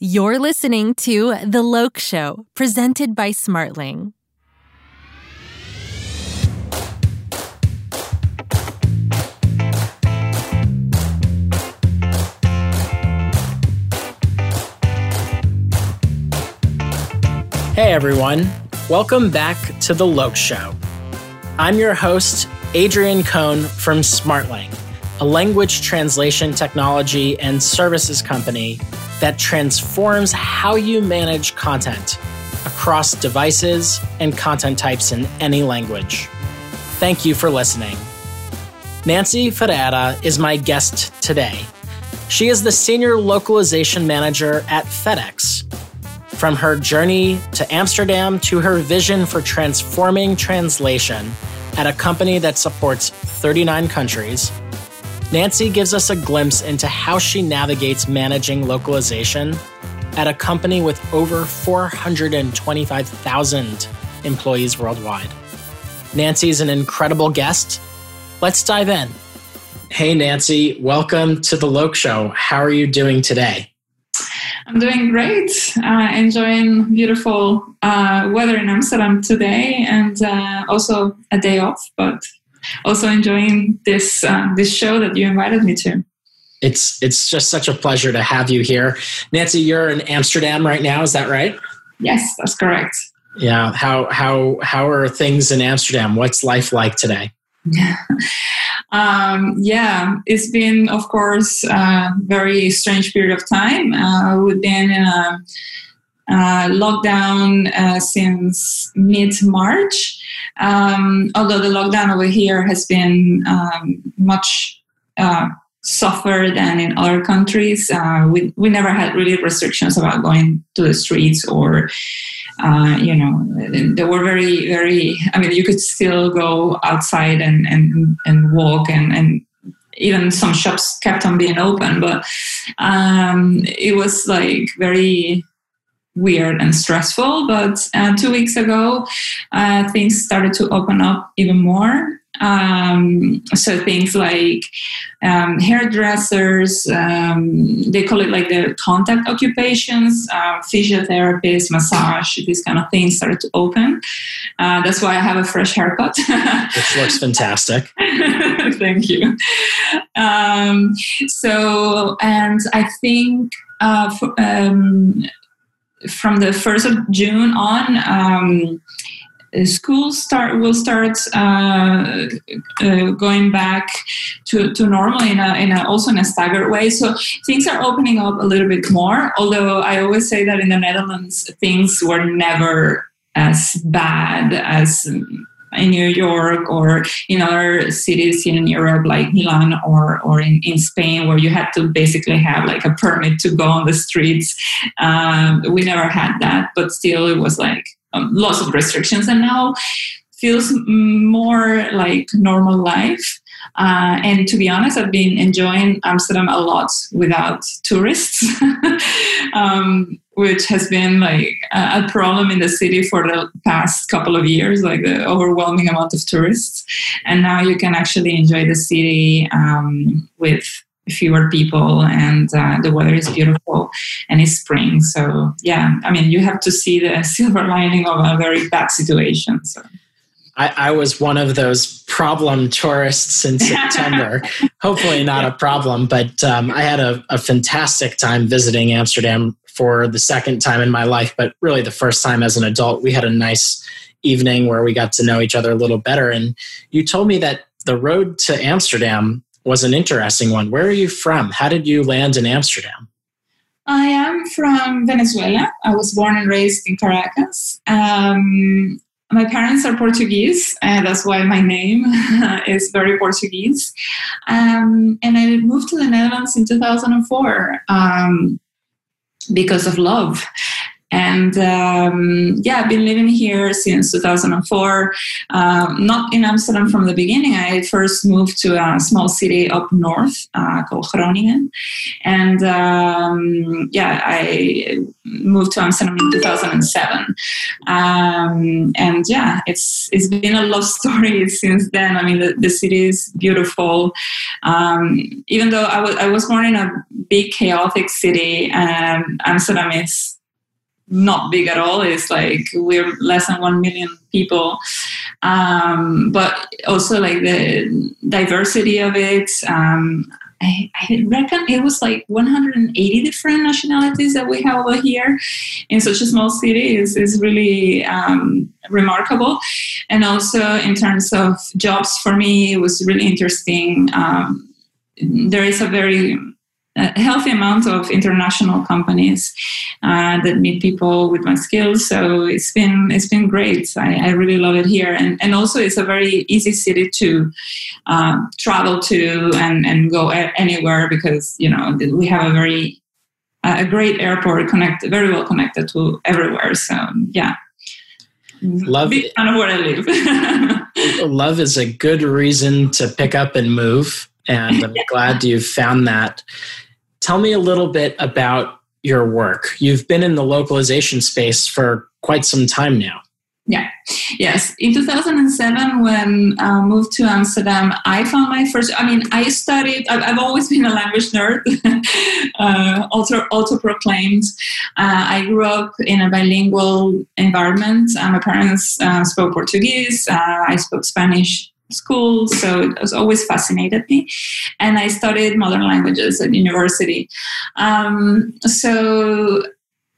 You're listening to The Loke Show, presented by Smartling. Hey everyone, welcome back to The Loke Show. I'm your host, Adrian Cohn from Smartling, a language translation technology and services company that transforms how you manage content across devices and content types in any language. Thank you for listening. Nancy Ferreira is my guest today. She is the Senior Localization Manager at FedEx. From her journey to Amsterdam to her vision for transforming translation at a company that supports 39 countries, Nancy gives us a glimpse into how she navigates managing localization at a company with over 425,000 employees worldwide. Nancy's an incredible guest. Let's dive in. Hey, Nancy, welcome to the Loke Show. How are you doing today? I'm doing great. Uh, enjoying beautiful uh, weather in Amsterdam today, and uh, also a day off. But also enjoying this uh, this show that you invited me to. It's it's just such a pleasure to have you here, Nancy. You're in Amsterdam right now. Is that right? Yes, that's correct. Yeah. How how how are things in Amsterdam? What's life like today? um, yeah, it's been, of course, a very strange period of time. Uh, we've been in a, a lockdown uh, since mid March, um, although the lockdown over here has been um, much uh, softer than in other countries. Uh, we, we never had really restrictions about going to the streets or uh, you know, they were very, very. I mean, you could still go outside and and and walk and and even some shops kept on being open, but um, it was like very weird and stressful. But uh, two weeks ago, uh, things started to open up even more. Um, so things like um, hairdressers, um, they call it like the contact occupations, uh, physiotherapists, massage, these kind of things started to open. Uh, that's why I have a fresh haircut. Which looks fantastic. Thank you. Um, so, and I think uh, for, um, from the 1st of June on, um, schools start will start uh, uh, going back to, to normal in a, in a, also in a staggered way. So things are opening up a little bit more. Although I always say that in the Netherlands things were never as bad as in New York or in other cities in Europe like Milan or, or in, in Spain where you had to basically have like a permit to go on the streets. Um, we never had that, but still it was like um, lots of restrictions and now feels more like normal life. Uh, and to be honest, I've been enjoying Amsterdam a lot without tourists, um, which has been like a, problem in the city for the past couple of years, like the overwhelming amount of tourists. And now you can actually enjoy the city um, with fewer people and uh, the weather is beautiful and it's spring so yeah i mean you have to see the silver lining of a very bad situation so I, I, was one of those problem tourists in September. Hopefully, not a problem, but um, I had a, a, fantastic time visiting Amsterdam for the second time in my life, but really the first time as an adult. We had a nice evening where we got to know each other a little better. And you told me that the road to Amsterdam was an interesting one. Where are you from? How did you land in Amsterdam? I am from Venezuela. I was born and raised in Caracas. Um, my parents are Portuguese, and that's why my name is very Portuguese. Um, and I moved to the Netherlands in 2004 um, because of love. And um, yeah, I've been living here since 2004. Um, not in Amsterdam from the beginning. I first moved to a small city up north uh, called Groningen, and um, yeah, I moved to Amsterdam in 2007. Um, and yeah, it's it's been a love story since then. I mean, the, the city is beautiful. Um, even though I was I was born in a big chaotic city, and Amsterdam is not big at all. It's like we're less than one million people, um, but also like the diversity of it. Um, I, I, reckon it was like 180 different nationalities that we have over here in such a small city is, is really um, remarkable. And also in terms of jobs for me, it was really interesting. Um, there is a very a healthy amount of international companies uh, that meet people with my skills. So it's been it's been great. I, I, really love it here, and and also it's a very easy city to uh, travel to and and go anywhere because you know we have a very a great airport connected, very well connected to everywhere. So yeah. Love Big fan of where I live. love is a good reason to pick up and move and I'm glad you've found that. Tell me a little bit about your work. You've been in the localization space for quite some time now. Yeah, yes. In 2007, when I moved to Amsterdam, I found my first. I mean, I studied. I've, always been a language nerd, uh, auto auto proclaimed. Uh, I grew up in a bilingual environment. Uh, my parents uh, spoke Portuguese. Uh, I spoke Spanish school, so it was always fascinated me. And I studied modern languages at university. Um, so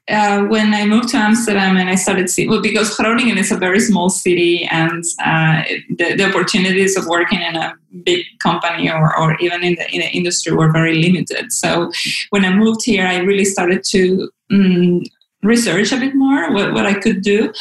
uh, when I moved to Amsterdam and I started seeing, well, because Groningen is a very small city and uh, the, the, opportunities of working in a big company or, or even in the, in the industry were very limited. So when I moved here, I really started to um, research a bit more what, what I could do.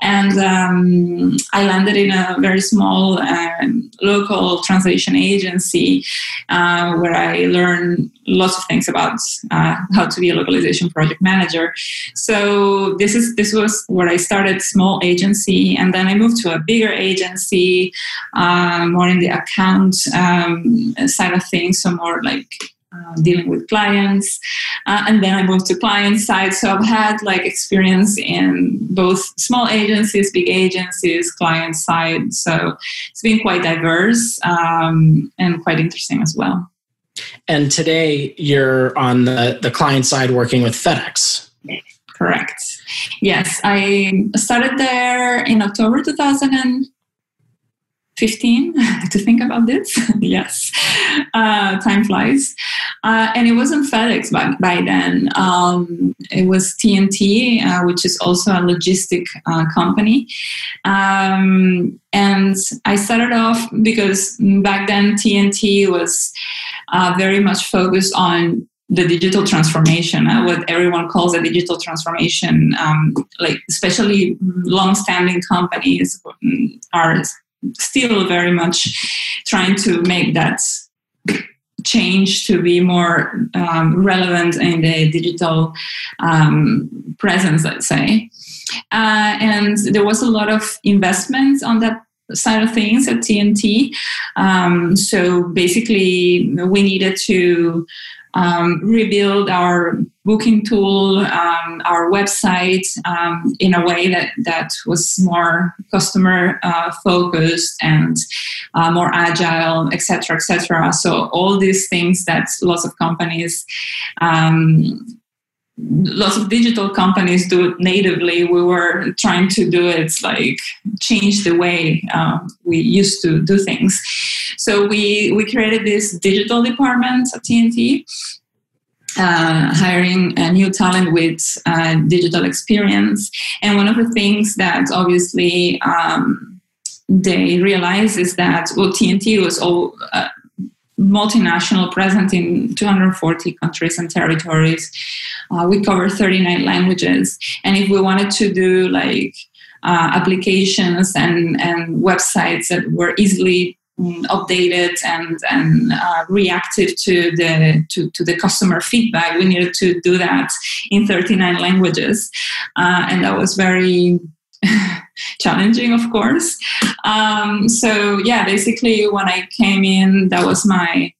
And um, I landed in a very small um, local translation agency uh, where I learned lots of things about uh, how to be a localization project manager. So this is this was where I started small agency, and then I moved to a bigger agency, uh, more in the account um, side of things, so more like uh, dealing with clients. Uh, and then i moved to client side. So i've had like experience in both small agencies big agencies client side. So it's been quite diverse um, and quite interesting as well. And today you're on the, the client side working with fedex. Correct. Yes i started there in october 2000 15 to think about this. yes, uh, time flies. Uh, and it wasn't FedEx by, by then. Um, it was TNT, uh, which is also a logistic uh, company. Um, and I started off because back then TNT was uh, very much focused on the digital transformation, uh, what everyone calls a digital transformation, um, like especially long-standing companies are still very much trying to make that change to be more um, relevant in the digital um, presence, let's say. Uh, and there was a lot of investment on that side of things at TNT. Um, so basically, we needed to um, rebuild our booking tool, um, our website um, in a way that, that was more customer uh, focused and uh, more agile, etc., etc. So all these things that lots of companies um, lots of digital companies do it natively. We were trying to do it like change the way uh, we used to do things. So we we created this digital department at TNT. Uh, hiring a new talent with uh, digital experience. And one of the things that obviously um, they realized is that well, TNT was all uh, multinational, present in 240 countries and territories. Uh, we cover 39 languages, and if we wanted to do like uh, applications and, and websites that were easily mm, updated and and uh, reactive to the to, to the customer feedback. We needed to do that in 39 languages, uh, and that was very challenging, of course. Um, so yeah, basically when I came in, that was my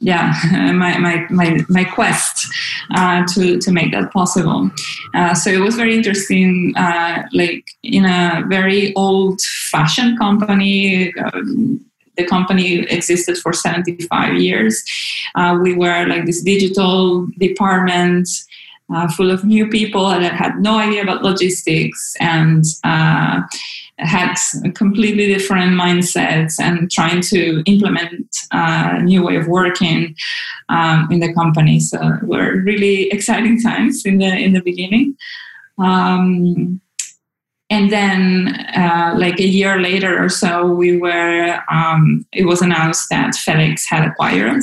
yeah my my my, my quest uh, to to make that possible. Uh, so it was very interesting. Uh, like in a very old fashioned company. Um, the company existed for 75 years. Uh, we were like this digital department uh, full of new people that had no idea about logistics and uh, had completely different mindsets and trying to implement a new way of working um, in the company. So were really exciting times in the in the beginning. Um, and then uh, like a year later or so we were um, it was announced that fedex had acquired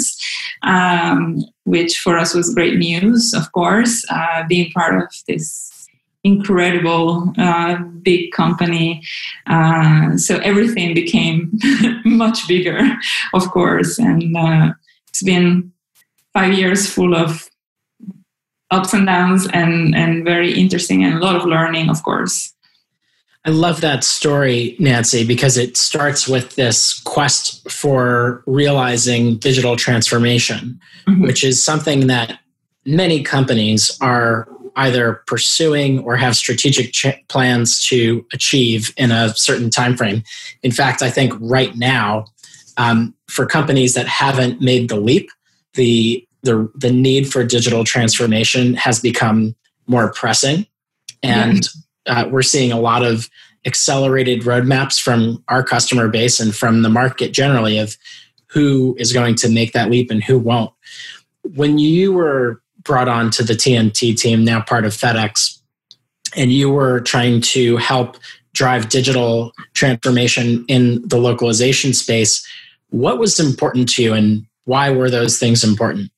um, which for us was great news of course uh, being part of this incredible uh, big company. Uh, so everything became much bigger of course. And uh, it's been five years full of ups and downs and, and very interesting and a lot of learning of course I love that story, Nancy, because it starts with this quest for realizing digital transformation, mm-hmm. which is something that many companies are either pursuing or have strategic ch- plans to achieve in a certain time frame. In fact, I think right now, um, for companies that haven't made the leap, the, the the need for digital transformation has become more pressing, and uh, we're seeing a lot of accelerated roadmaps from our customer base and from the market generally of who is going to make that leap and who won't. When you were brought on to the TNT team, now part of FedEx, and you were trying to help drive digital transformation in the localization space, what was important to you and why were those things important?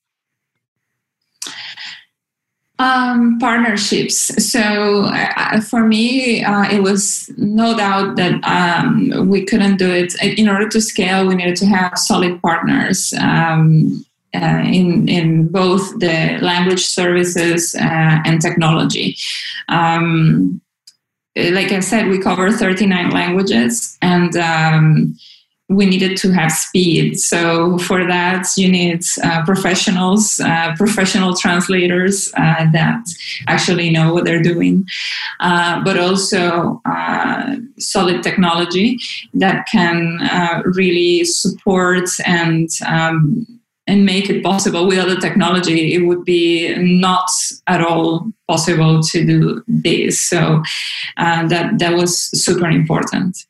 Um, partnerships. So uh, for me, uh, it was no doubt that um, we couldn't do it. In order to scale, we needed to have solid partners. Um, uh, in in both the language services uh, and technology. Um, like I said, we cover 39 languages, and um, we needed to have speed. So for that, you need uh, professionals, uh, professional translators uh, that actually know what they're doing, uh, but also uh, solid technology that can uh, really support and um, and make it possible. Without the technology, it would be not at all possible to do this. So that that was super important.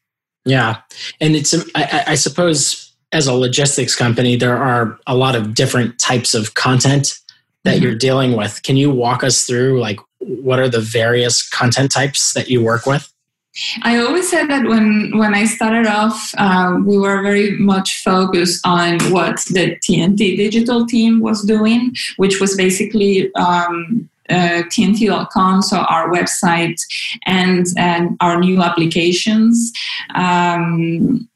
Yeah, and it's I, I, suppose as a logistics company, there are a lot of different types of content that mm-hmm. you're dealing with. Can you walk us through like what are the various content types that you work with? I always said that when when I started off, uh, we were very much focused on what the TNT digital team was doing, which was basically um, uh, TNT.com, so our website, and, and our new applications. Um,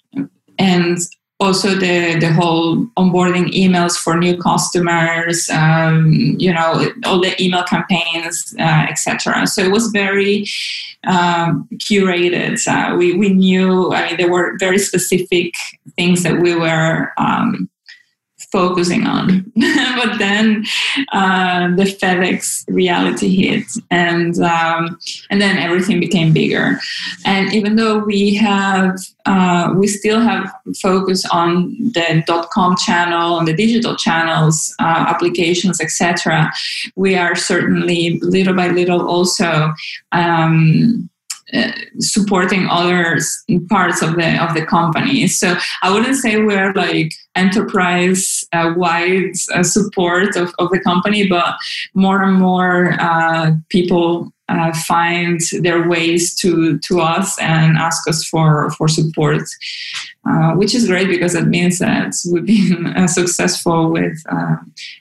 and also the the whole onboarding emails for new customers um, you know all the email campaigns uh, etc so it was very um, curated uh, we, we knew i mean there were very specific things that we were um, focusing on. but then uh, the FedEx reality hit, and um, and then everything became bigger. And even though we have, uh, we still have focus on the dot com channel and the digital channels, uh, applications, etc. We are certainly little by little also. Um, uh, supporting other parts of the of the company. So I wouldn't say we're like enterprise uh, wide uh, support of, of the company, but more and more uh, people uh, find their ways to to us and ask us for for support, which is great because it means that we've been successful with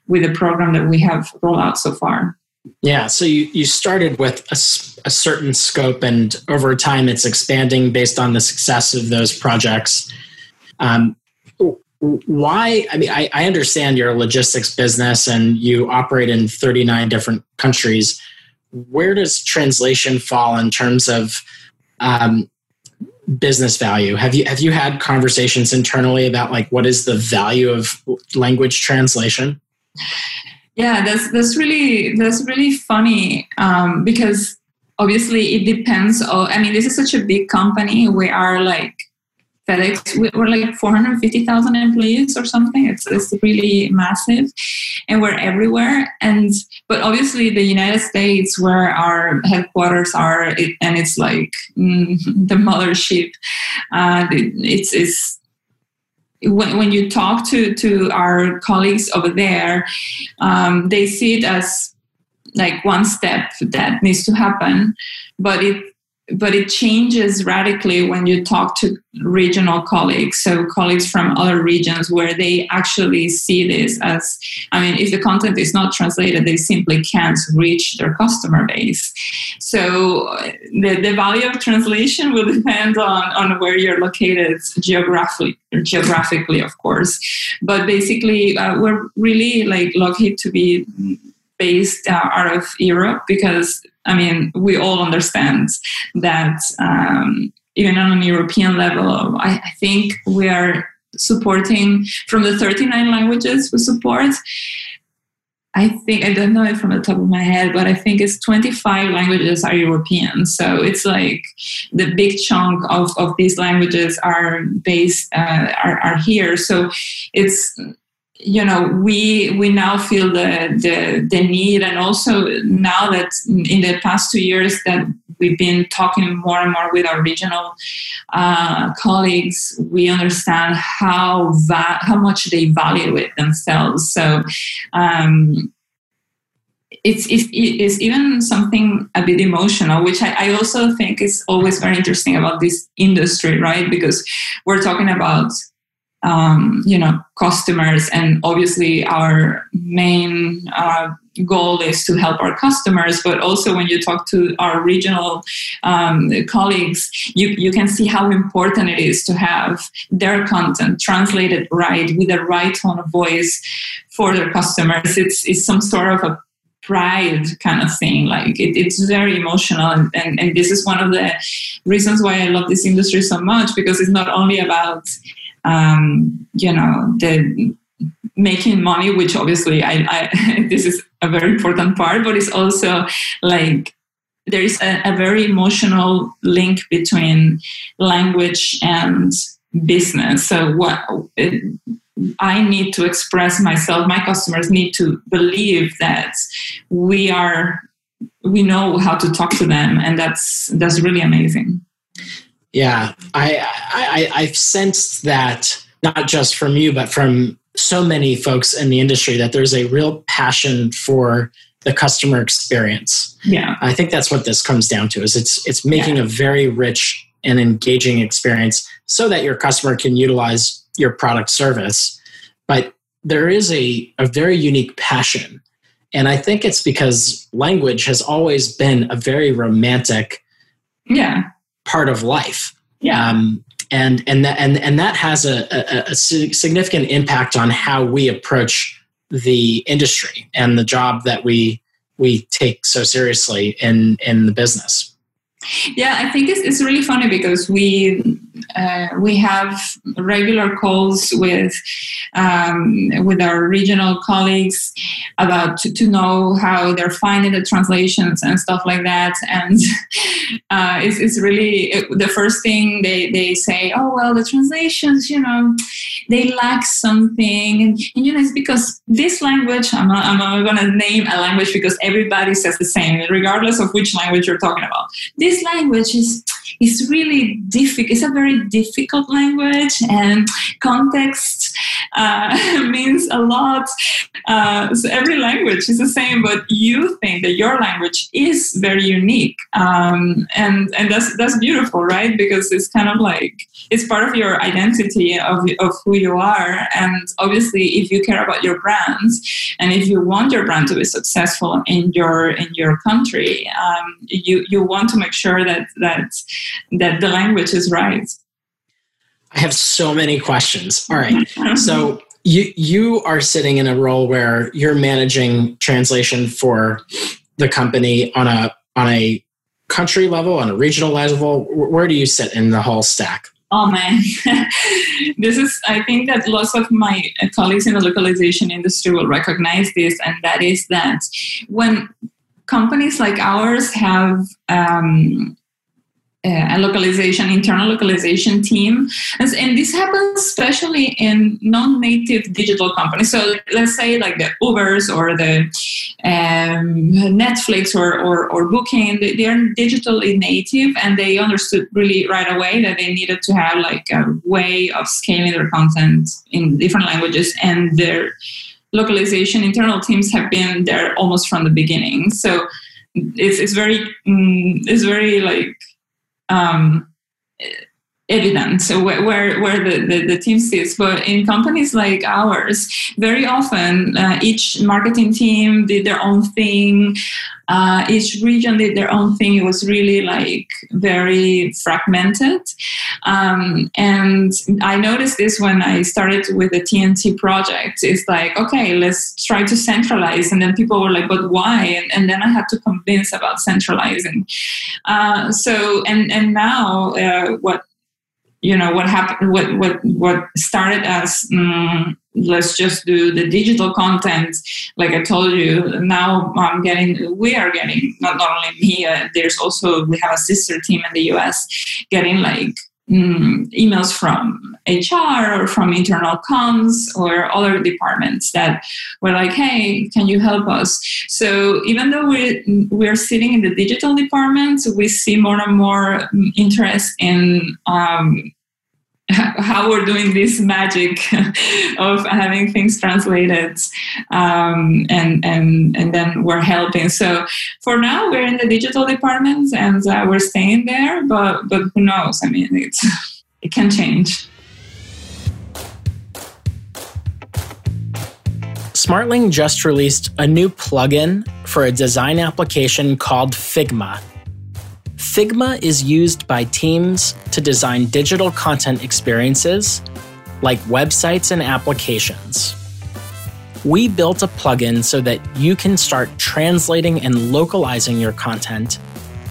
with the program that we have rolled out so far. Yeah, so you, you started with a, a, certain scope, and over time it's expanding based on the success of those projects. Um, why i mean I, I, understand you're a logistics business and you operate in 39 different countries. Where does translation fall in terms of um, business value? Have you have you had conversations internally about like what is the value of language translation yeah that's that's really that's really funny um, because obviously it depends on i mean this is such a big company we are like FedEx, we're like 450,000 employees or something. It's, it's really massive and we're everywhere. And, but obviously the United States where our headquarters are, it, and it's like mm, the mothership, uh, it's, it's, when, when you talk to, to our colleagues over there, um, they see it as like one step that needs to happen, but it but it changes radically when you talk to regional colleagues. So colleagues from other regions where they actually see this as i mean if the content is not translated they simply can't reach their customer base. So the, the value of translation will depend on, on where you're located geographically geographically of course. But basically uh, we're really like lucky to be based uh, out of Europe because I mean we all understand that um, even on a European level, I, I think we are supporting from the 39 languages we support. I think I don't know it from the top of my head, but I think it's 25 languages are European. So it's like the big chunk of, of these languages are based uh, are, are here. So it's you know we we now feel the, the the need and also now that in the past two years that we've been talking more and more with our regional uh, colleagues we understand how va- how much they value it themselves so um, it's, it's, it's even something a bit emotional, which I, I also think is always very interesting about this industry, right? Because we're talking about um, you know customers. And obviously our main uh, goal is to help our customers. But also when you talk to our regional um, colleagues you, you can see how important it is to have their content translated right with the right tone of voice for their customers. It's, it's some sort of a pride kind of thing. Like it, it's very emotional. And, and, and this is one of the reasons why i love this industry so much because it's not only about um, you know the making money which obviously I, I, this is a very important part but it's also like there is a, a very emotional link between language and business. So what i need to express myself my customers need to believe that we are we know how to talk to them and that's that's really amazing yeah, I, I I've sensed that not just from you, but from so many folks in the industry that there's a real passion for the customer experience. Yeah, I think that's what this comes down to. Is it's it's making yeah. a very rich and engaging experience so that your customer can utilize your product service. But there is a, a very unique passion. And I think it's because language has always been a very romantic yeah part of life. Yeah. Um, and and that and and that has a, a, a, significant impact on how we approach the industry and the job that we we take so seriously in in the business. Yeah, I think it's, it's really funny because we uh, we have regular calls with um, with our regional colleagues about to, to, know how they're finding the translations and stuff like that. And uh, it's, it's really it, the first thing they, they say, oh well, the translations, you know, they lack something, and, and you know, it's because this language. I'm not, I'm not going to name a language because everybody says the same, regardless of which language you're talking about. This this language is is really difficult. It's a very difficult language, and context uh, means a lot. Uh, so every language is the same, but you think that your language is very unique, um, and and that's that's beautiful, right? Because it's kind of like it's part of your identity of of who you are, and obviously, if you care about your brands, and if you want your brand to be successful in your in your country, um, you you want to make sure that that that the language is right. I have so many questions. All right. so you you are sitting in a role where you're managing translation for the company on a on a country level, on a regional level. Where do you sit in the whole stack? Oh man, this is, I think that lots of my colleagues in the localization industry will recognize this, and that is that when companies like ours have um, a localization, internal localization team. And, and, this happens especially in non-native digital companies. So let's say like the Ubers or the um, Netflix or, or, or Booking, they are digitally native and they understood really right away that they needed to have like a way of scaling their content in different languages and their localization internal teams have been there almost from the beginning. So it's, it's very, mm, it's very like, um, evident where, where, the, the, the, team sits. But in companies like ours, very often uh, each marketing team did their own thing. Uh, each region did their own thing. It was really like very fragmented. Um, and I noticed this when I started with the TNT project. It's like, okay, let's try to centralize. And then people were like, but why? And, and then I had to convince about centralizing. Uh, so, and, and now uh, what you know what happened what what what started as um, let's just do the digital content. Like i told you now i'm getting we are getting not, not only me uh, there's also we have a sister team in the us getting like mm, emails from hr or from internal comms or other departments that were like hey can you help us? So even though we're, we're sitting in the digital department we see more and more interest in um, how we're doing this magic of having things translated um, and and and then we're helping. So for now we're in the digital department and uh, we're staying there but but who knows? I mean it's it can change. Smartling just released a new plugin for a design application called figma Figma is used by teams to design digital content experiences like websites and applications. We built a plugin so that you can start translating and localizing your content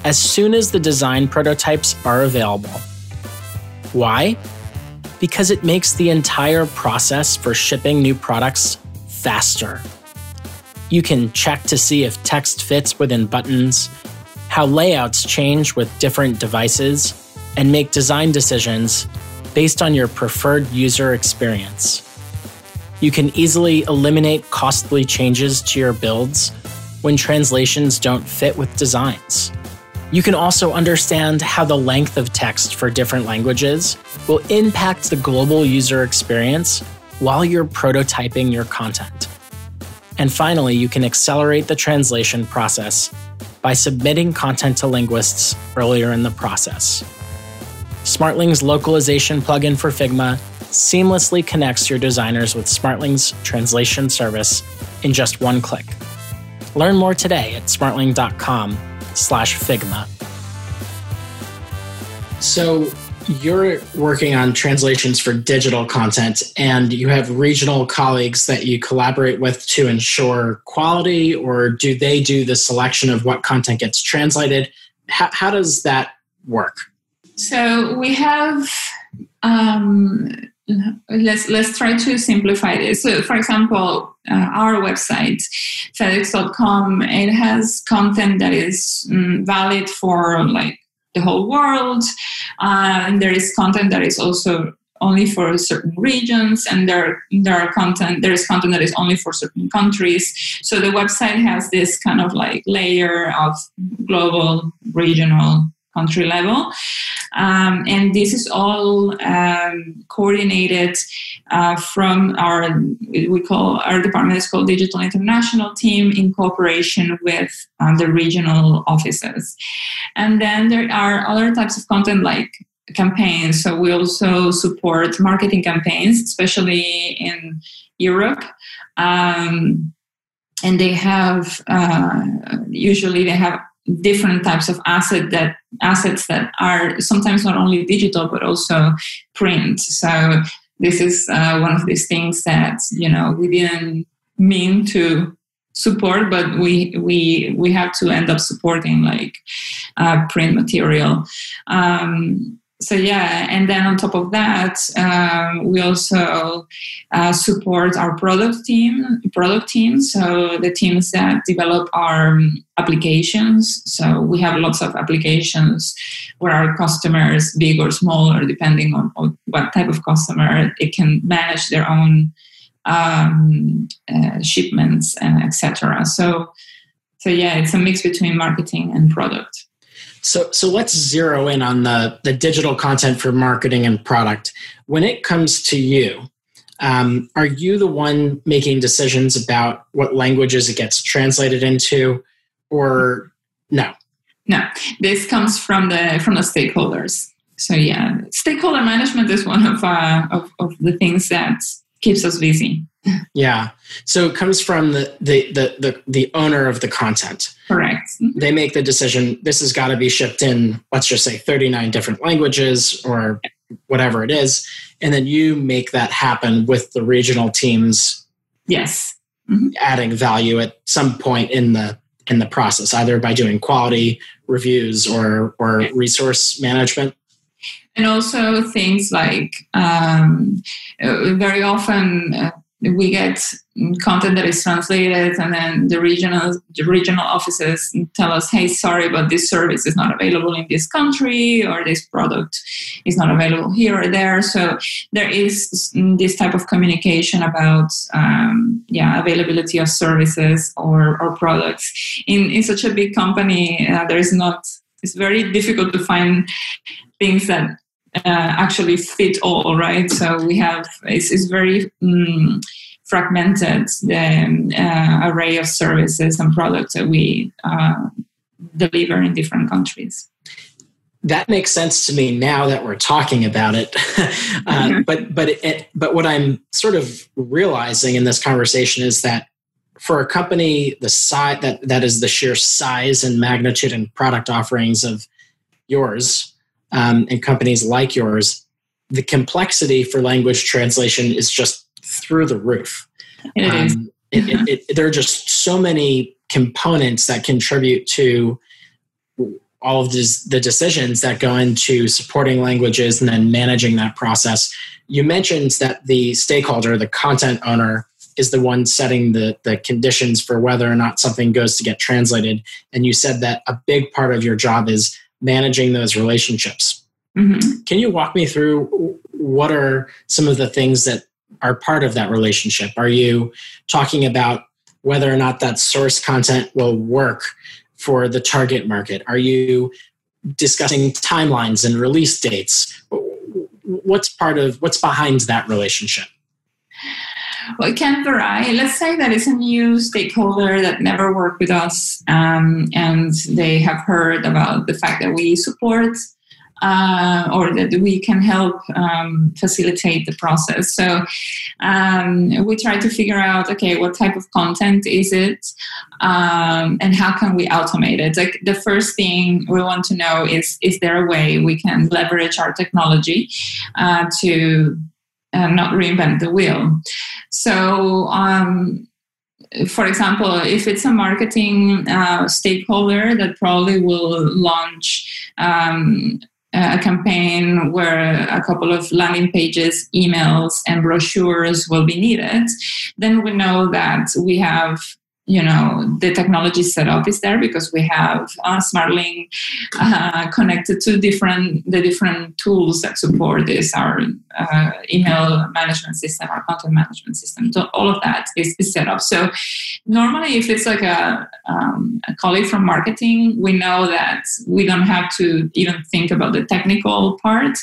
as soon as the design prototypes are available. Why? Because it makes the entire process for shipping new products faster. You can check to see if text fits within buttons how layouts change with different devices, and make design decisions based on your preferred user experience. You can easily eliminate costly changes to your builds when translations don't fit with designs. You can also understand how the length of text for different languages will impact the global user experience while you're prototyping your content. And finally, you can accelerate the translation process by submitting content to linguists earlier in the process. Smartling's localization plugin for Figma seamlessly connects your designers with Smartling's translation service in just one click. Learn more today at smartling.com/figma. So, you're working on translations for digital content and you have regional colleagues that you collaborate with to ensure quality or do they do the selection of what content gets translated? How, how does that work? So we have um, let's let's try to simplify this. So for example uh, our website fedex.com it has content that is um, valid for like the whole world. Uh, and there is content that is also only for certain regions, and there there are content there is content that is only for certain countries. So the website has this kind of like layer of global, regional, country level. Um, and this is all um, coordinated uh, from our, we call our department is called Digital International Team in cooperation with uh, the regional offices. And then there are other types of content like campaigns. So we also support marketing campaigns, especially in Europe. Um, and they have uh, usually they have different types of asset that assets that are sometimes not only digital but also print. So this is uh, one of these things that you know we didn't mean to support, but we we we have to end up supporting like uh, print material. Um, so yeah, and then on top of that, um, we also uh, support our product team, product team. So the teams that develop our applications. So we have lots of applications where our customers, big or small, or depending on, on what type of customer, it can manage their own um, uh, shipments and etc. So, so yeah, it's a mix between marketing and product. So, so let's zero in on the the digital content for marketing and product. When it comes to you, um, are you the one making decisions about what languages it gets translated into, or no? No, this comes from the from the stakeholders. So yeah, stakeholder management is one of uh, of, of the things that keeps us busy. Yeah. So it comes from the the the the, the owner of the content. Correct. Mm-hmm. They make the decision this has got to be shipped in let's just say 39 different languages or whatever it is and then you make that happen with the regional teams. Yes. Mm-hmm. Adding value at some point in the in the process either by doing quality reviews or or resource management and also things like um, uh, very often uh, we get content that is translated and then the regional the regional offices tell us hey sorry but this service is not available in this country or this product is not available here or there. So there is this type of communication about um, yeah availability of services or, or products. In, in such a big company uh, there is not it's very difficult to find things that uh, actually fit all, right? So we have it's, it's very um, fragmented the uh, array of services and products that we uh, deliver in different countries. That makes sense to me now that we're talking about it. Uh, mm-hmm. But but it, but what I'm sort of realizing in this conversation is that for a company the size that that is the sheer size and magnitude and product offerings of yours um, and companies like yours, the complexity for language translation is just through the roof. It um, it, it, it, there are just so many components that contribute to all of this, the decisions that go into supporting languages and then managing that process. You mentioned that the stakeholder, the content owner, is the one setting the, the conditions for whether or not something goes to get translated. And you said that a big part of your job is managing those relationships. Mm-hmm. Can you walk me through what are some of the things that are part of that relationship? Are you talking about whether or not that source content will work for the target market? Are you discussing timelines and release dates? What's part of what's behind that relationship? Well, vary. Let's say that it's a new stakeholder that never worked with us, um, and they have heard about the fact that we support uh, or that we can help um, facilitate the process. So um, we try to figure out, okay, what type of content is it, um, and how can we automate it? Like the first thing we want to know is, is there a way we can leverage our technology uh, to uh, not reinvent the wheel? So, um, for example, if it's a marketing uh, stakeholder that probably will launch um, a campaign where a couple of landing pages, emails, and brochures will be needed, then we know that we have you know the technology setup is there because we have uh, smartling uh, connected to different the different tools that support this our uh, email management system our content management system. So all of that is, is set up. So normally if it's like a, um, a colleague from marketing we know that we don't have to even think about the technical part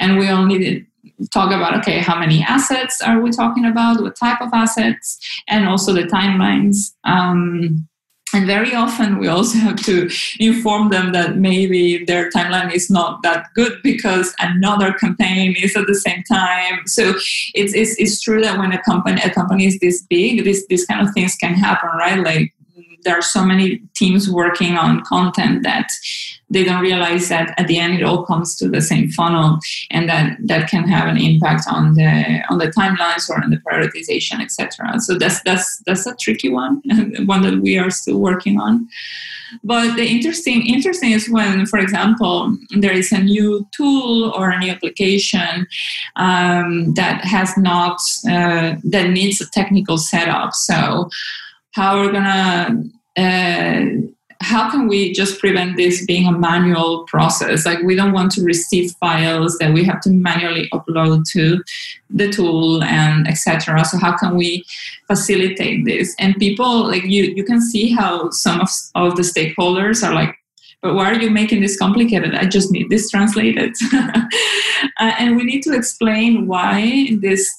and we only talk about okay how many assets are we talking about? What type of assets? And also the timelines. Um, and very often we also have to inform them that maybe their timeline is not that good because another campaign is at the same time. So it's, it's, it's true that when a company a company is this big this, these kind of things can happen right? Like there are so many teams working on content that they don't realize that at the end it all comes to the same funnel and that that can have an impact on the on the timelines or on the prioritization etc so that's that's that's a tricky one one that we are still working on. But the interesting interesting is when for example there is a new tool or a new application um, that has not uh, that needs a technical setup. So how we're gonna uh, how can we just prevent this being a manual process? Like we don't want to receive files that we have to manually upload to the tool and etc so how can we facilitate this? And people like you you can see how some of, of the stakeholders are like but why are you making this complicated? I just need this translated. Uh, and we need to explain why this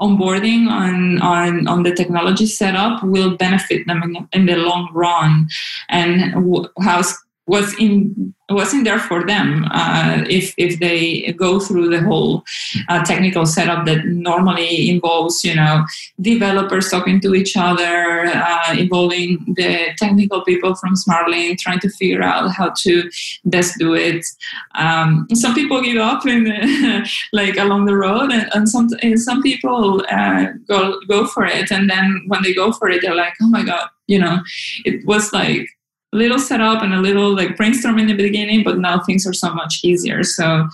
onboarding on, on, on the technology setup will benefit them in, in the long run. And how what's in what's in there for them uh, if if they go through the whole uh, technical setup that normally involves you know developers talking to each other uh, involving the technical people from Smartling trying to figure out how to best do it. Um, some people give up in like along the road and, and some and some people uh, go go for it and then when they go for it they're like oh my god you know? It was like little setup and a little like brainstorm in the beginning, but now things are so much easier. So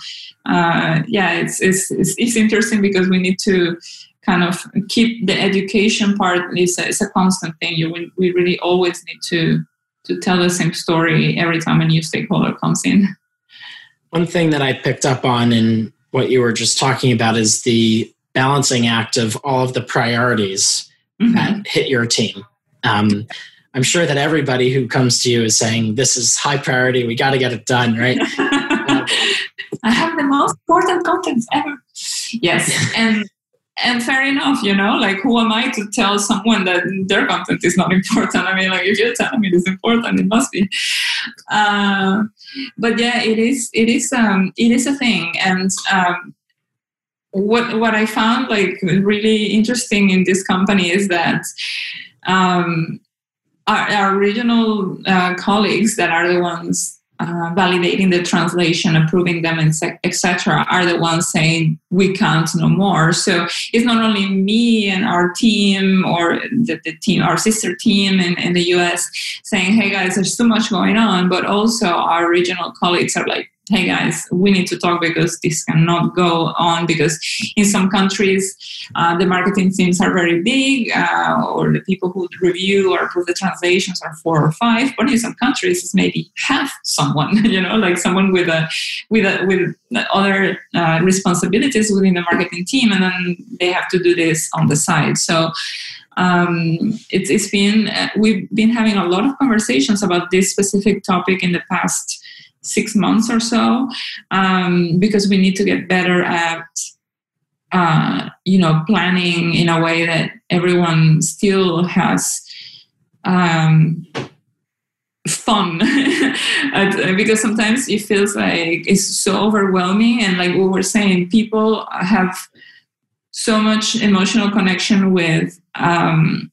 uh, yeah, it's, it's, it's it's interesting because we need to kind of keep the education part is a, it's a constant thing. You we really always need to to tell the same story every time a new stakeholder comes in. One thing that I picked up on in what you were just talking about is the balancing act of all of the priorities mm-hmm. that hit your team. Um, I'm sure that everybody who comes to you is saying, This is high priority. We got to get it done, right? I have the most important content ever. Yes. And and fair enough, you know, like who am I to tell someone that their content is not important? I mean, like if you're telling me it's important, it must be. Uh, but yeah, it is. It is. Um, it is a thing, and um, what what I found like really interesting in this company is that um, our, our regional uh, colleagues that are the ones uh, validating the translation, approving them, etc., are the ones saying we can't no more. So it's not only me and our team or the, the team, our sister team in, in the US saying, "Hey guys, there's so much going on," but also our regional colleagues are like, hey guys, we need to talk because this cannot go on because in some countries uh, the marketing teams are very big uh, or the people who review or approve the translations are four or five, but in some countries it's maybe half someone, you know, like someone with a with a, with other uh, responsibilities within the marketing team, and then they have to do this on the side. So. Um, it's, it's been uh, we've been having a lot of conversations about this specific topic in the past six months or so um, because we need to get better at uh, you know planning in a way that everyone still has um, fun. Because sometimes it feels like it's so overwhelming and like we were saying people have so much emotional connection with um,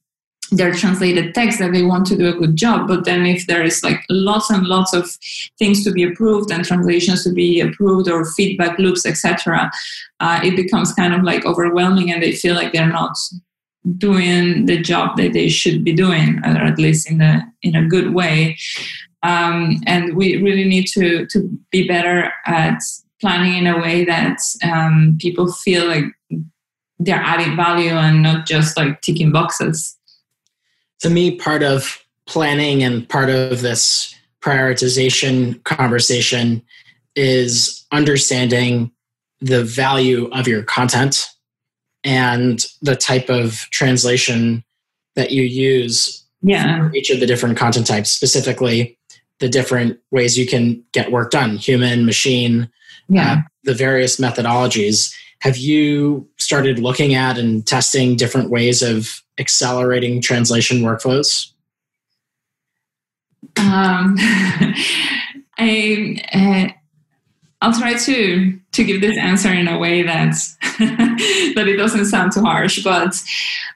their translated text that they want to do a good job but then if there is like lots and lots of things to be approved and translations to be approved or feedback loops etc uh, it becomes kind of like overwhelming and they feel like they're not doing the job that they should be doing or at least in a in a good way. Um, and we really need to to be better at planning in a way that um, people feel like they're adding value and not just like ticking boxes to me, part of planning and part of this prioritization conversation is understanding the value of your content and the type of translation that you use yeah. for each of the different content types, specifically the different ways you can get work done human, machine, yeah. Uh, the various methodologies. Have you started looking at and testing different ways of accelerating translation workflows? Um, I, uh, I'll try to to give this answer in a way that that it doesn't sound too harsh. But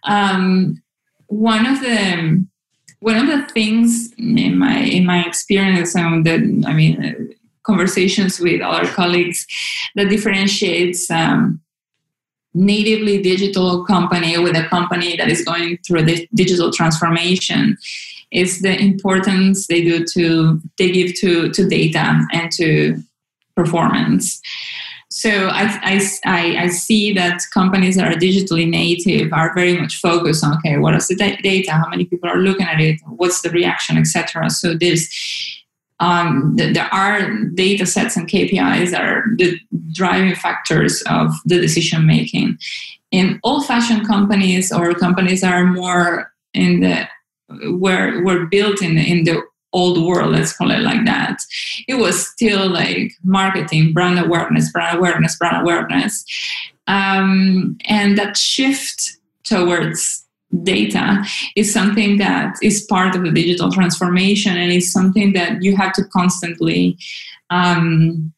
um, one of the one of the things in my in my experience and that I mean conversations with other colleagues that differentiates um, natively digital company with a company that is going through the digital transformation is the importance they do to they give to to data and to performance. So I, I, I, see that companies that are digitally native are very much focused on okay what is the data? How many people are looking at it? What's the reaction etc so there's um, there are data sets and kpis are the driving factors of the decision making in old fashioned companies or companies are more in the were were built in in the old world, let's call it like that, it was still like marketing, brand awareness, brand awareness, brand awareness. Um, and that shift towards data is something that is part of the digital transformation and is something that you have to constantly um,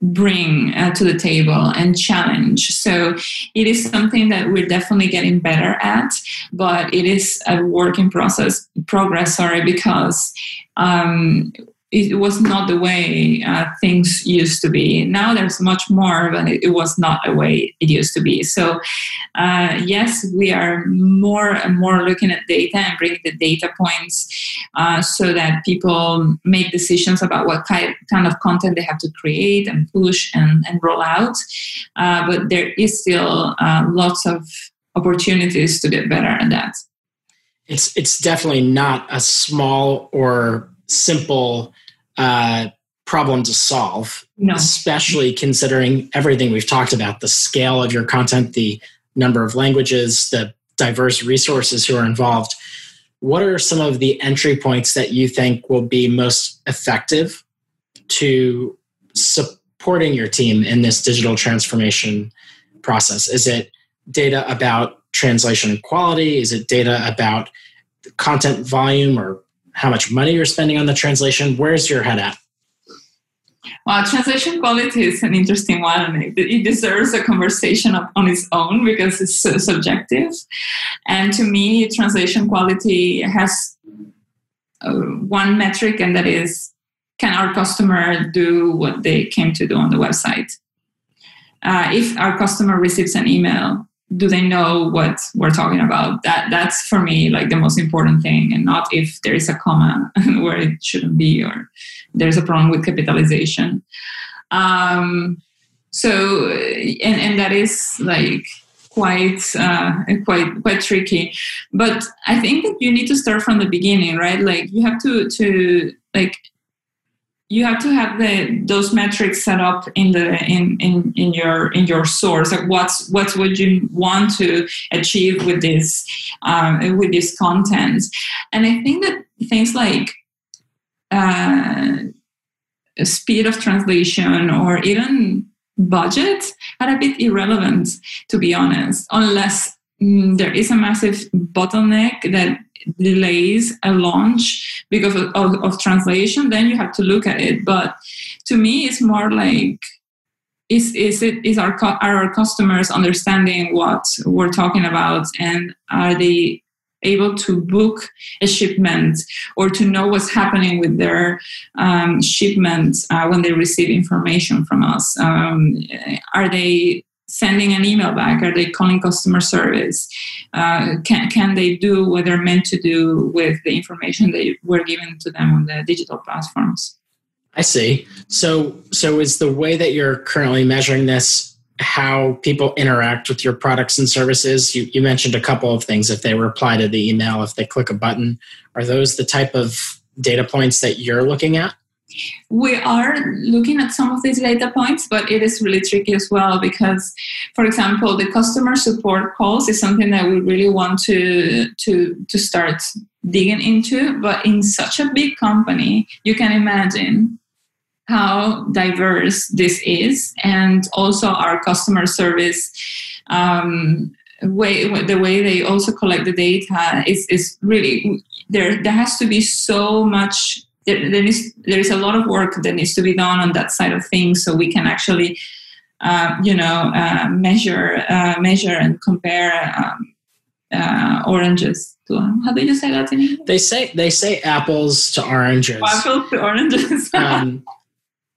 bring uh, to the table and challenge. So it is something that we're definitely getting better at, but it is a work in process progress. Sorry, because um, it was not the way uh, things used to be. Now there's much more, but it, was not the way it used to be. So, uh, yes, we are more and more looking at data and bringing the data points uh, so that people make decisions about what kind, kind of content they have to create and push and, and roll out. Uh, but there is still uh, lots of opportunities to get better at that. It's it's definitely not a small or simple uh, problem to solve, no. especially considering everything we've talked about the scale of your content, the number of languages, the diverse resources who are involved. What are some of the entry points that you think will be most effective to supporting your team in this digital transformation process? Is it data about translation quality? Is it data about content volume or how much money you're spending on the translation. Where's your head at? Well, translation quality is an interesting one. and It deserves a conversation on its own because it's so subjective. And to me, translation quality has uh, one metric, and that is can our customer do what they came to do on the website? Uh, if our customer receives an email do they know what we're talking about? That that's for me like the most important thing and not if there is a comma where it shouldn't be or there's a problem with capitalization. Um, so and, and that is like quite uh, quite quite tricky. But i think that you need to start from the beginning right? Like you have to to like you have to have the those metrics set up in the in in, in your in your source. Like what's what's what you want to achieve with this um, with this content? And i think that things like uh, speed of translation or even budget are a bit irrelevant to be honest unless mm, there is a massive bottleneck that delays a launch because of, of, of, translation, then you have to look at it. But to me, it's more like is is it is our are our customers understanding what we're talking about, and are they able to book a shipment or to know what's happening with their um, shipment uh, when they receive information from us? Um, are they sending an email back? Are they calling customer service? Uh, can, can they do what they're meant to do with the information they were given to them on the digital platforms? I see. So, so is the way that you're currently measuring this how people interact with your products and services? You, you mentioned a couple of things. If they reply to the email, if they click a button, are those the type of data points that you're looking at? We are looking at some of these data points, but it is really tricky as well because, for example, the customer support calls is something that we really want to to to start digging into. But in such a big company, you can imagine how diverse this is, and also our customer service. Um, way the way they also collect the data is is really there there has to be so much there, there is there is a lot of work that needs to be done on that side of things, so we can actually, uh, you know, uh, measure uh, measure and compare um, uh, oranges to how do you say that in English? They say they say apples to oranges. Apples to oranges. um,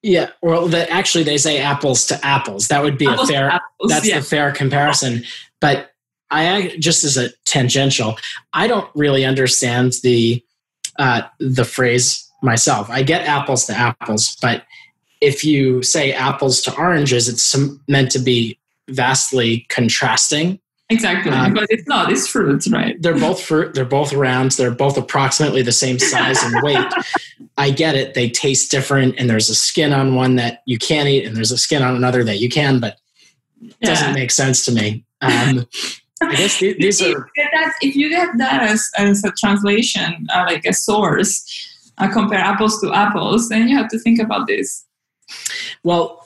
yeah, well, the, actually, they say apples to apples. That would be Apples a fair. apples, that's yeah. the fair comparison. But I just as a tangential, I don't really understand the uh, the phrase myself. I get apples to apples, but if you say apples to oranges, it's some- meant to be vastly contrasting. exactly, um, but it's not. It's fruits, right? They're both fruit. They're both rounds. They're both approximately the same size and weight. I get it. They taste different, and there's a skin on one that you can't eat, and there's a skin on another that you can. But it doesn't make sense to me. Um, I guess the- these if, are you get that, if you get that as, as a translation, uh, like a source, uh, compare apples to apples, then you have to think about this. well.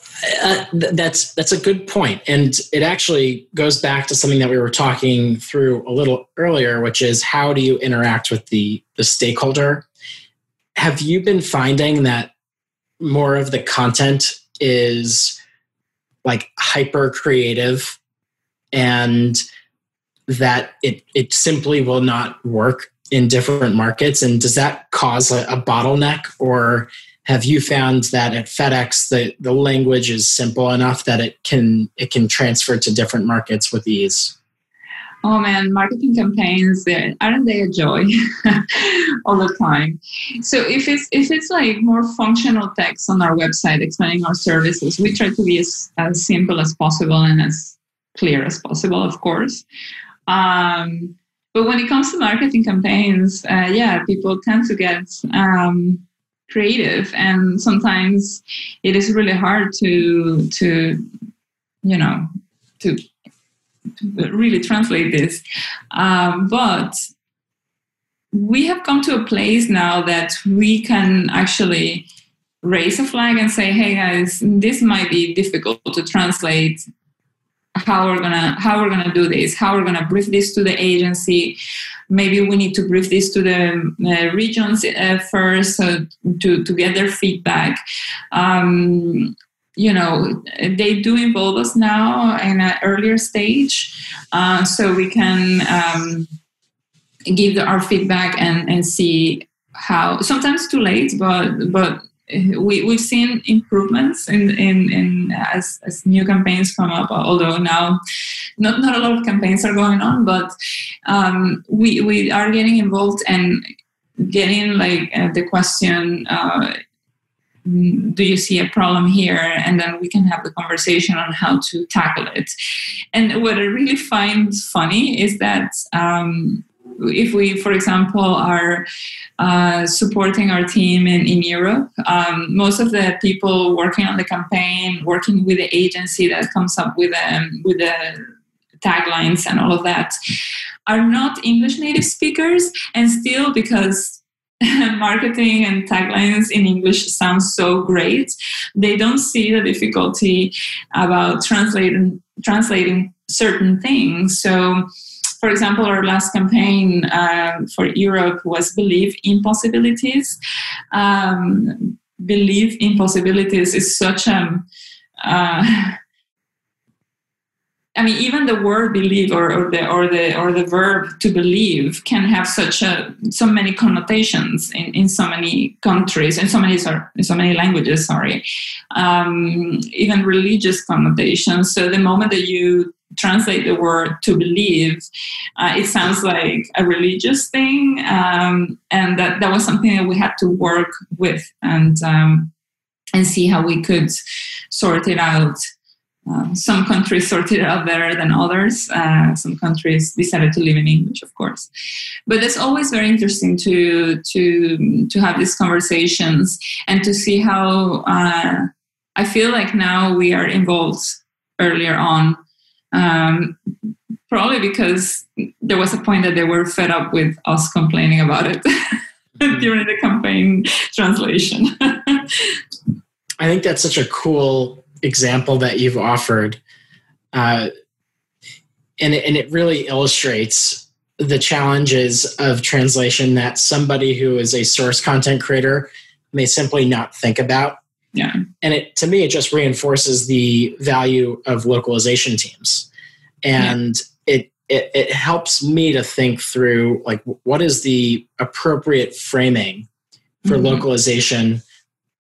Uh, th- that's that's a good point, and it actually goes back to something that we were talking through a little earlier, which is how do you interact with the the stakeholder? Have you been finding that more of the content is like hyper creative and that it it simply will not work in different markets and does that cause a, a bottleneck or have you found that at FedEx the, the language is simple enough that it can it can transfer to different markets with ease? Oh man, marketing campaigns, aren't they a joy all the time? So if it's if it's like more functional text on our website explaining our services, we try to be as, as simple as possible and as clear as possible, of course. Um, but when it comes to marketing campaigns, uh, yeah, people tend to get um, creative, and sometimes it is really hard to to you know to really translate this. Um, but we have come to a place now that we can actually raise a flag and say, "Hey guys, this might be difficult to translate. How we're gonna how we're gonna do this? How we're gonna brief this to the agency? Maybe we need to brief this to the uh, regions uh, first to to get their feedback." Um, you know they do involve us now in an earlier stage uh, so we can um, give the, our feedback and, and see how sometimes too late but but we, we've seen improvements in, in, in as, as new campaigns come up although now not, not a lot of campaigns are going on but um, we, we are getting involved and getting like uh, the question uh, do you see a problem here? And then we can have the conversation on how to tackle it. And what i really find funny is that um, if we for example are uh, supporting our team in, in europe um, most of the people working on the campaign working with the agency that comes up with um, with the taglines and all of that are not english native speakers and still because marketing and taglines in English sounds so great. They don't see the difficulty about translating translating certain things. So, for example, our last campaign uh, for Europe was "Believe in Possibilities." Um, "Believe in Possibilities" is such a uh, I mean, even the word "believe" or, or the or the or the verb "to believe" can have such a so many connotations in, in so many countries in so many in so many languages. Sorry, um, even religious connotations. So the moment that you translate the word "to believe," uh, it sounds like a religious thing, um, and that that was something that we had to work with and um, and see how we could sort it out. Uh, some countries sorted it out better than others. Uh, some countries decided to live in English, of course. But it's always very interesting to to to have these conversations and to see how uh, I feel like now we are involved earlier on. Um, probably because there was a point that they were fed up with us complaining about it during the campaign translation. I think that's such a cool example that you've offered, uh, and it, and it really illustrates the challenges of translation that somebody who is a source content creator may simply not think about. Yeah, And it to me, it just reinforces the value of localization teams, and it it, it helps me to think through like what is the appropriate framing for mm-hmm. localization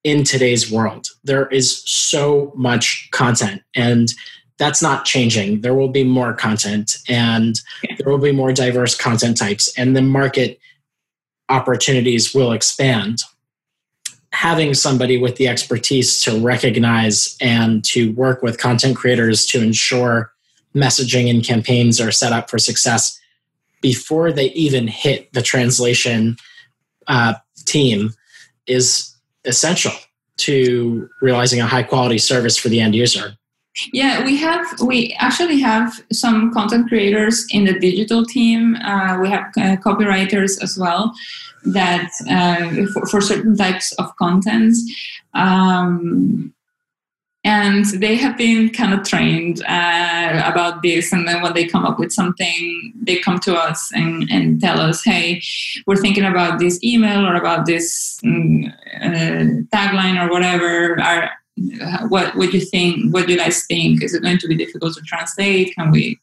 in today's world. There is so much content and that's not changing. There will be more content and there will be more diverse content types and the market opportunities will expand. Having somebody with the expertise to recognize and to work with content creators to ensure messaging and campaigns are set up for success before they even hit the translation uh, team is essential to realizing a high quality service for the end user. Yeah, we have we actually have some content creators in the digital team. Uh, we have uh, copywriters as well that uh, for, for, certain types of contents. Um, and they have been kind of trained uh, about this and then when they come up with something they come to us and, and tell us hey we're thinking about this email or about this um, uh, tagline or whatever Are, what what you think what do you guys think is it going to be difficult to translate can we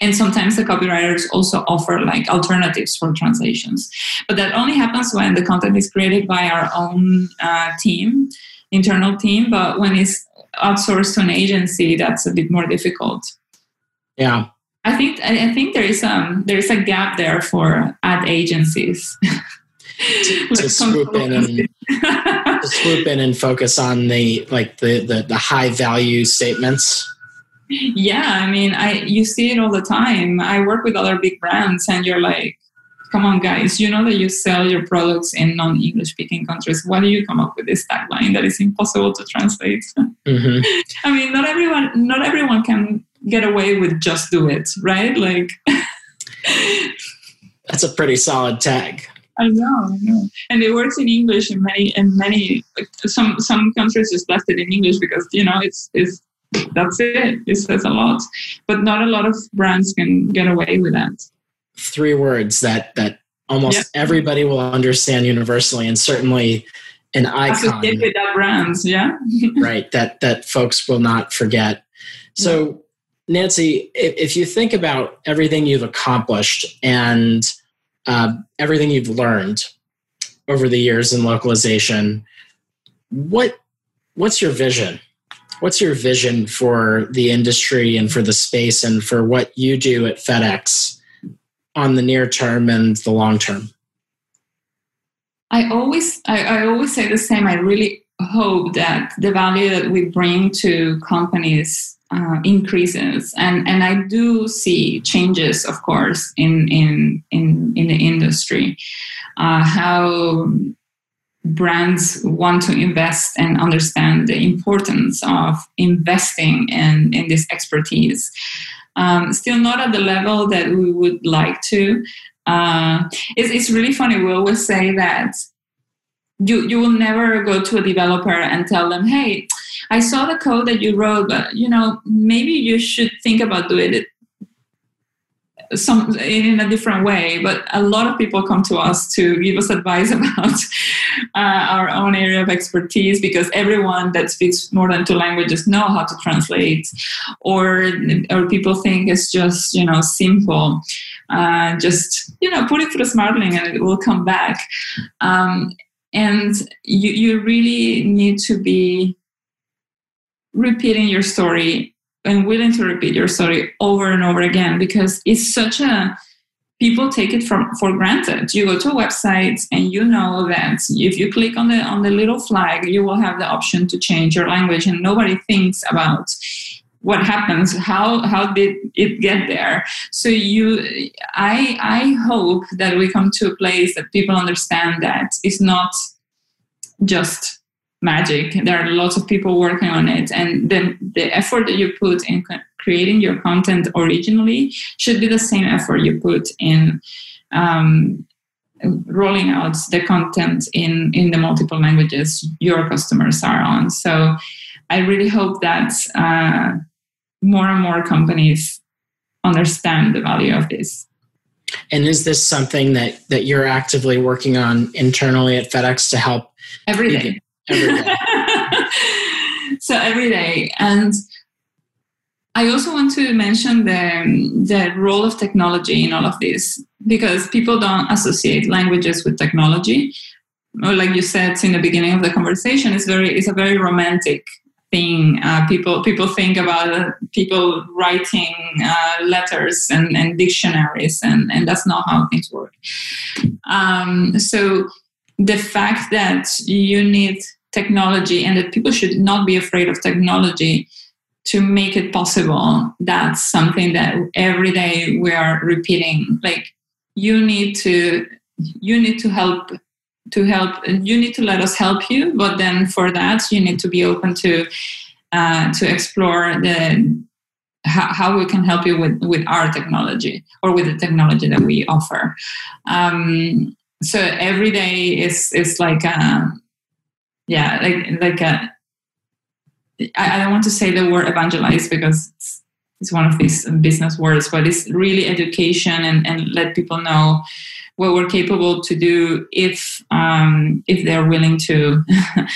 and sometimes the copywriters also offer like alternatives for translations but that only happens when the content is created by our own uh, team internal team but when it's outsourced to an agency, that's a bit more difficult. Yeah. I think I think there is um there is a gap there for ad agencies. to, to swoop in and to swoop in and focus on the like the, the the high value statements. Yeah, I mean, I you see it all the time. I work with other big brands, and you're like, come on guys you know that you sell your products in non-english speaking countries why do you come up with this tagline that is impossible to translate mm-hmm. i mean not everyone not everyone can get away with just do it right like that's a pretty solid tag I know, I know, and it works in English in many, in many. Some some countries just left it in English because you know it's it's that's it. It says a lot, but not a lot of brands can get away with that three words that that almost yep. everybody will understand universally, and certainly an icon. with that brands, yeah. right, that that folks will not forget. So, Nancy, if, if, you think about everything you've accomplished and uh, everything you've learned over the years in localization, what what's your vision? What's your vision for the industry and for the space and for what you do at FedEx on the near term and the long term? I always I, I, always say the same. I really hope that the value that we bring to companies uh, increases, and and I do see changes, of course, in in in in the industry. Uh, how brands want to invest and understand the importance of investing in in this expertise um, still not at the level that we would like to. Uh, it's, it's really funny. We always say that you you will never go to a developer and tell them, "Hey, I saw the code that you wrote, but you know maybe you should think about doing it some in a different way. But a lot of people come to us to give us advice about uh, our own area of expertise because everyone that speaks more than two languages know how to translate or or people think it's just you know simple uh, just you know put it through smartling and it will come back. Um, and you, you really need to be repeating your story and willing to repeat your story over and over again because it's such a people take it from for granted. You go to a website and you know that if you click on the on the little flag you will have the option to change your language and nobody thinks about what happens how how did it get there so you i i hope that we come to a place that people understand that it's not just magic. There are lots of people working on it, and then the effort that you put in creating your content originally should be the same effort you put in um, rolling out the content in in the multiple languages your customers are on. So, I really hope that uh, more and more companies understand the value of this. And is this something that that you're actively working on internally at FedEx to help every day? every day. so every day. And I also want to mention the, the role of technology in all of this because people don't associate languages with technology. Or like you said in the beginning of the conversation, it's very it's a very romantic thing. Uh, people people think about uh, people writing uh, letters and, and dictionaries, and, and that's not how things work. Um, so the fact that you need technology and that people should not be afraid of technology to make it possible that's something that every day we are repeating like you need to you need to help to help you need to let us help you but then for that you need to be open to uh, to explore the how, how, we can help you with with our technology or with the technology that we offer. Um, so every day is is like a yeah like like a I, I don't want to say the word evangelize because it's, it's one of these business words, but it's really education and, and let people know what we're capable to do if um, if they're willing to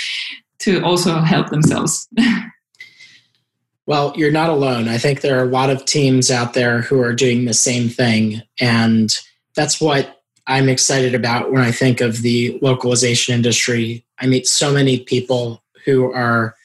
to also help themselves. well, you're not alone. I think there are a lot of teams out there who are doing the same thing, and that's what I'm excited about when I think of the localization industry. I meet so many people who are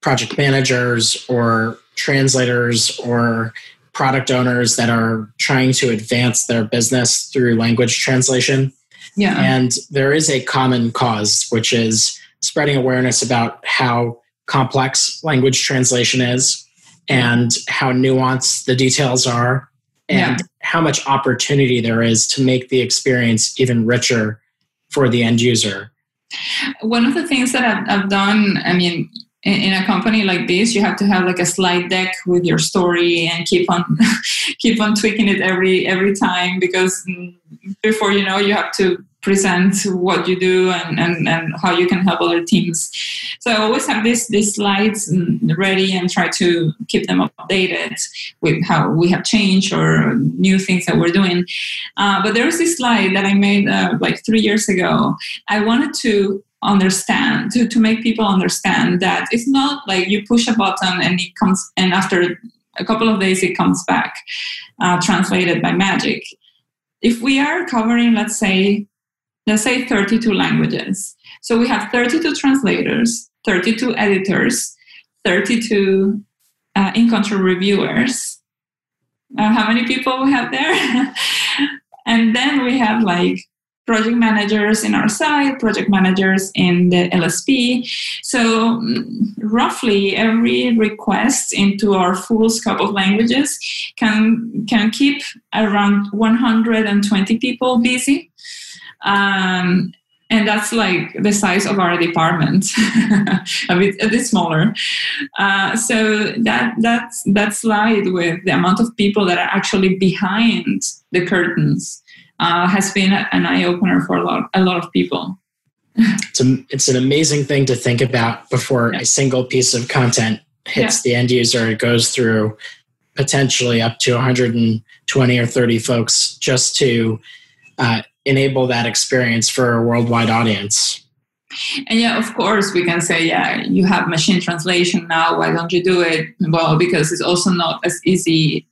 project managers or translators or product owners that are trying to advance their business through language translation. Yeah. And there is a common cause, which is spreading awareness about how complex language translation is and how nuanced the details are and yeah. how much opportunity there is to make the experience even richer for the end user. One of the things that I've, I've done, I mean, in a company like this you have to have like a slide deck with your story and keep on keep on tweaking it every every time because before you know you have to present what you do and, and, and how you can help other teams. So i always have this these slides ready and try to keep them updated with how we have changed or new things that we're doing. Uh, but there was this slide that i made uh, like three years ago. I wanted to understand to, to make people understand that it's not like you push a button and it comes and after a couple of days it comes back uh, translated by magic. If we are covering let's say let's say 32 languages. So we have 32 translators 32 editors 32 uh, in-country reviewers. Uh, how many people we have there? And then we have like project managers in our site, project managers in the LSP. So, mm, roughly every request into our full scope of languages can, can keep around 120 people busy. Um, and that's like the size of our department, a bit a bit smaller. Uh, so that that that slide with the amount of people that are actually behind the curtains uh, has been an eye opener for a lot, a lot of people. It's, a, it's an amazing thing to think about before yeah. a single piece of content hits yeah. the end user. It goes through potentially up to 120 or 30 folks just to uh, enable that experience for a worldwide audience. And yeah, of course, we can say, yeah, you have machine translation now. Why don't you do it? Well, because it's also not as easy.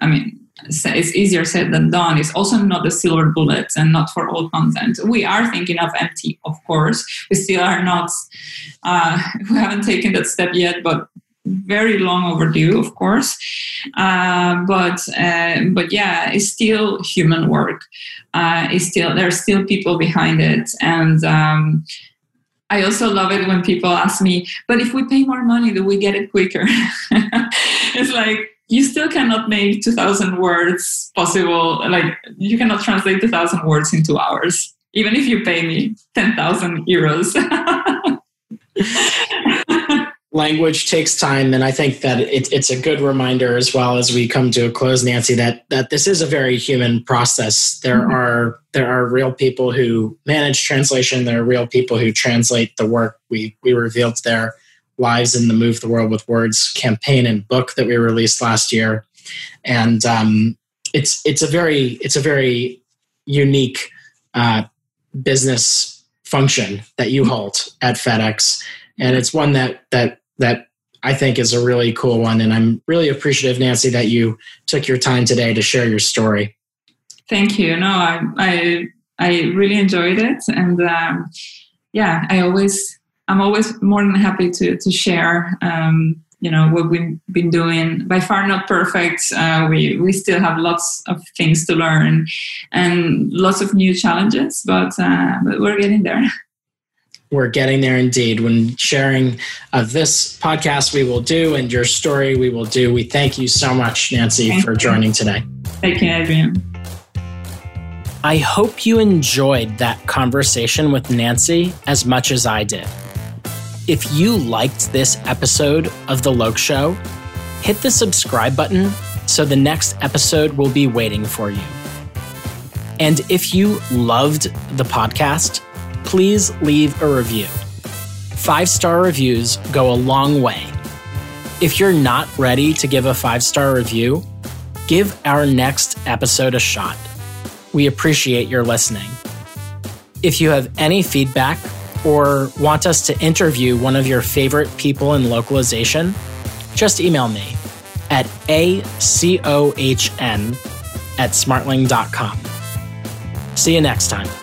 I mean, it's easier said than done. It's also not a silver bullet and not for all content. We are thinking of MT, of course. We still are not, uh, we haven't taken that step yet, but very long overdue, of course. Uh, but uh, but yeah, it's still human work. Uh, it's still there are still people behind it, and um, I also love it when people ask me, "But if we pay more money, do we get it quicker?" it's like you still cannot make 2000 words possible like you cannot translate 2000 words in two hours even if you pay me 10000 euros. Language takes time and i think that it, it's a good reminder as well as we come to a close nancy that that this is a very human process. There mm-hmm. are there are real people who manage translation. There are real people who translate the work we we revealed there lives in the Move the World with Words campaign and book that we released last year, and um, it's it's a very it's a very unique uh, business function that you hold at FedEx, and it's one that that that I think is a really cool one. And I'm really appreciative, Nancy, that you took your time today to share your story. Thank you. No, I, I, I really enjoyed it. And um, yeah, I always, I'm always more than happy to, to share, um, you know, what we've been doing. By far not perfect. Uh, we, we still have lots of things to learn and lots of new challenges, but, uh, but we're getting there. we're getting there indeed. When sharing of this podcast, we will do, and your story, we will do. We thank you so much, Nancy, thank for you. joining today. Thank you, Adrian. I hope you enjoyed that conversation with Nancy as much as I did. If you liked this episode of The Lok Show, hit the subscribe button so the next episode will be waiting for you. And if you loved the podcast, please leave a review. Five star reviews go a long way. If you're not ready to give a five star review, give our next episode a shot. We appreciate your listening. If you have any feedback or want us to interview one of your favorite people in localization, just email me at acohn at smartling.com. See you next time.